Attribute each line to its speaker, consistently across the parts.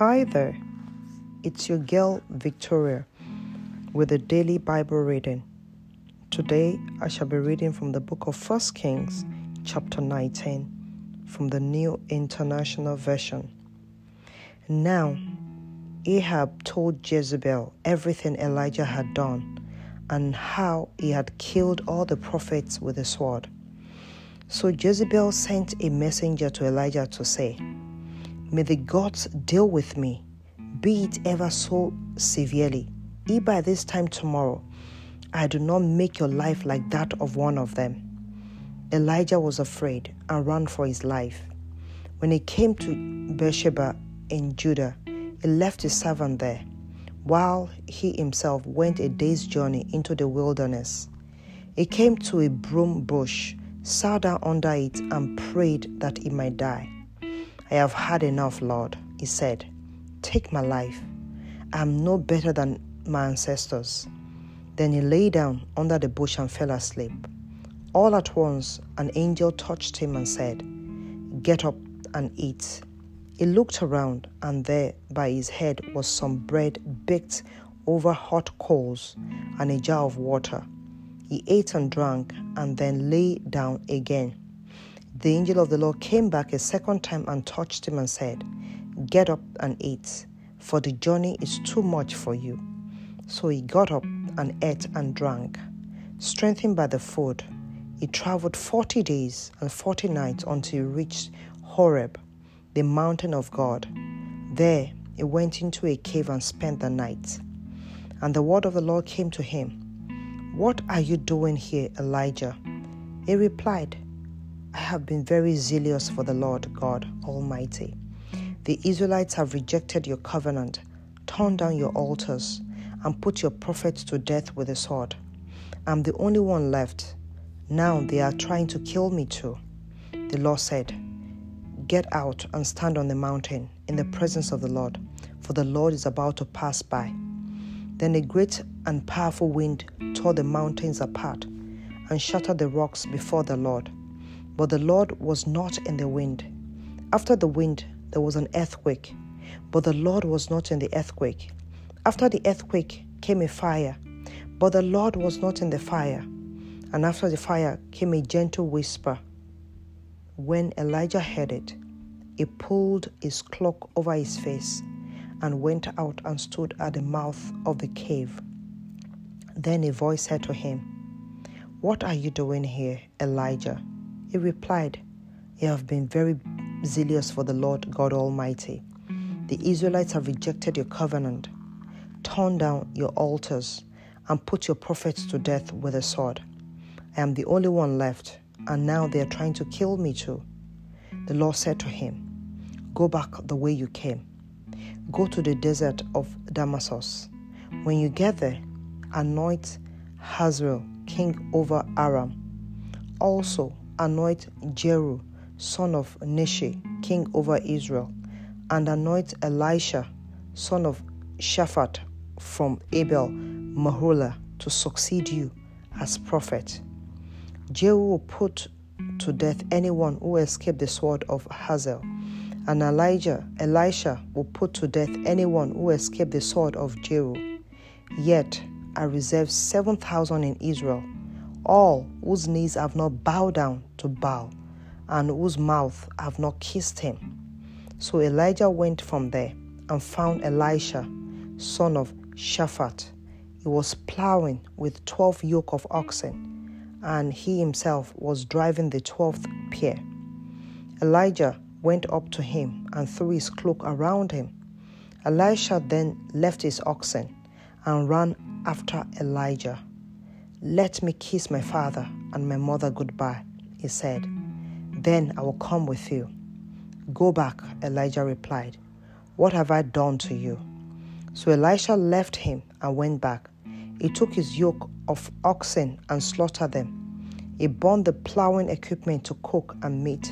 Speaker 1: Hi there, it's your girl Victoria with a daily Bible reading. Today I shall be reading from the book of First Kings, chapter 19, from the New International Version. Now, Ahab told Jezebel everything Elijah had done and how he had killed all the prophets with a sword. So Jezebel sent a messenger to Elijah to say, May the gods deal with me, be it ever so severely, if by this time tomorrow I do not make your life like that of one of them. Elijah was afraid and ran for his life. When he came to Beersheba in Judah, he left his servant there, while he himself went a day's journey into the wilderness. He came to a broom bush, sat down under it, and prayed that he might die. I have had enough, Lord, he said. Take my life. I am no better than my ancestors. Then he lay down under the bush and fell asleep. All at once, an angel touched him and said, Get up and eat. He looked around, and there by his head was some bread baked over hot coals and a jar of water. He ate and drank, and then lay down again. The angel of the Lord came back a second time and touched him and said, Get up and eat, for the journey is too much for you. So he got up and ate and drank. Strengthened by the food, he traveled forty days and forty nights until he reached Horeb, the mountain of God. There he went into a cave and spent the night. And the word of the Lord came to him What are you doing here, Elijah? He replied, I have been very zealous for the Lord God Almighty. The Israelites have rejected your covenant, torn down your altars, and put your prophets to death with a sword. I'm the only one left. Now they are trying to kill me too. The Lord said, Get out and stand on the mountain in the presence of the Lord, for the Lord is about to pass by. Then a great and powerful wind tore the mountains apart and shattered the rocks before the Lord but the Lord was not in the wind. After the wind, there was an earthquake, but the Lord was not in the earthquake. After the earthquake came a fire, but the Lord was not in the fire. And after the fire came a gentle whisper. When Elijah heard it, he pulled his cloak over his face and went out and stood at the mouth of the cave. Then a voice said to him, What are you doing here, Elijah? He replied, You have been very zealous for the Lord God Almighty. The Israelites have rejected your covenant, torn down your altars, and put your prophets to death with a sword. I am the only one left, and now they are trying to kill me too. The Lord said to him, Go back the way you came. Go to the desert of Damascus. When you get there, anoint Hazael king over Aram. Also, anoint Jehu, son of Nimshi, king over Israel, and anoint Elisha, son of Shaphat, from Abel Meholah, to succeed you as prophet. Jehu will put to death anyone who escaped the sword of Hazael, and Elijah, Elisha will put to death anyone who escaped the sword of Jehu. Yet I reserve seven thousand in Israel all whose knees have not bowed down to Baal, and whose mouth have not kissed him. So Elijah went from there and found Elisha, son of Shaphat. He was plowing with twelve yoke of oxen, and he himself was driving the twelfth pair. Elijah went up to him and threw his cloak around him. Elisha then left his oxen and ran after Elijah. Let me kiss my father and my mother goodbye, he said. Then I will come with you. Go back, Elijah replied. What have I done to you? So Elisha left him and went back. He took his yoke of oxen and slaughtered them. He burned the plowing equipment to cook and meat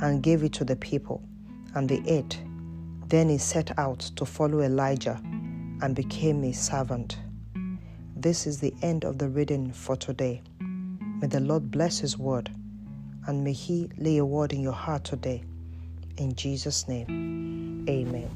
Speaker 1: and gave it to the people, and they ate. Then he set out to follow Elijah and became his servant. This is the end of the reading for today. May the Lord bless His word and may He lay a word in your heart today. In Jesus' name, amen.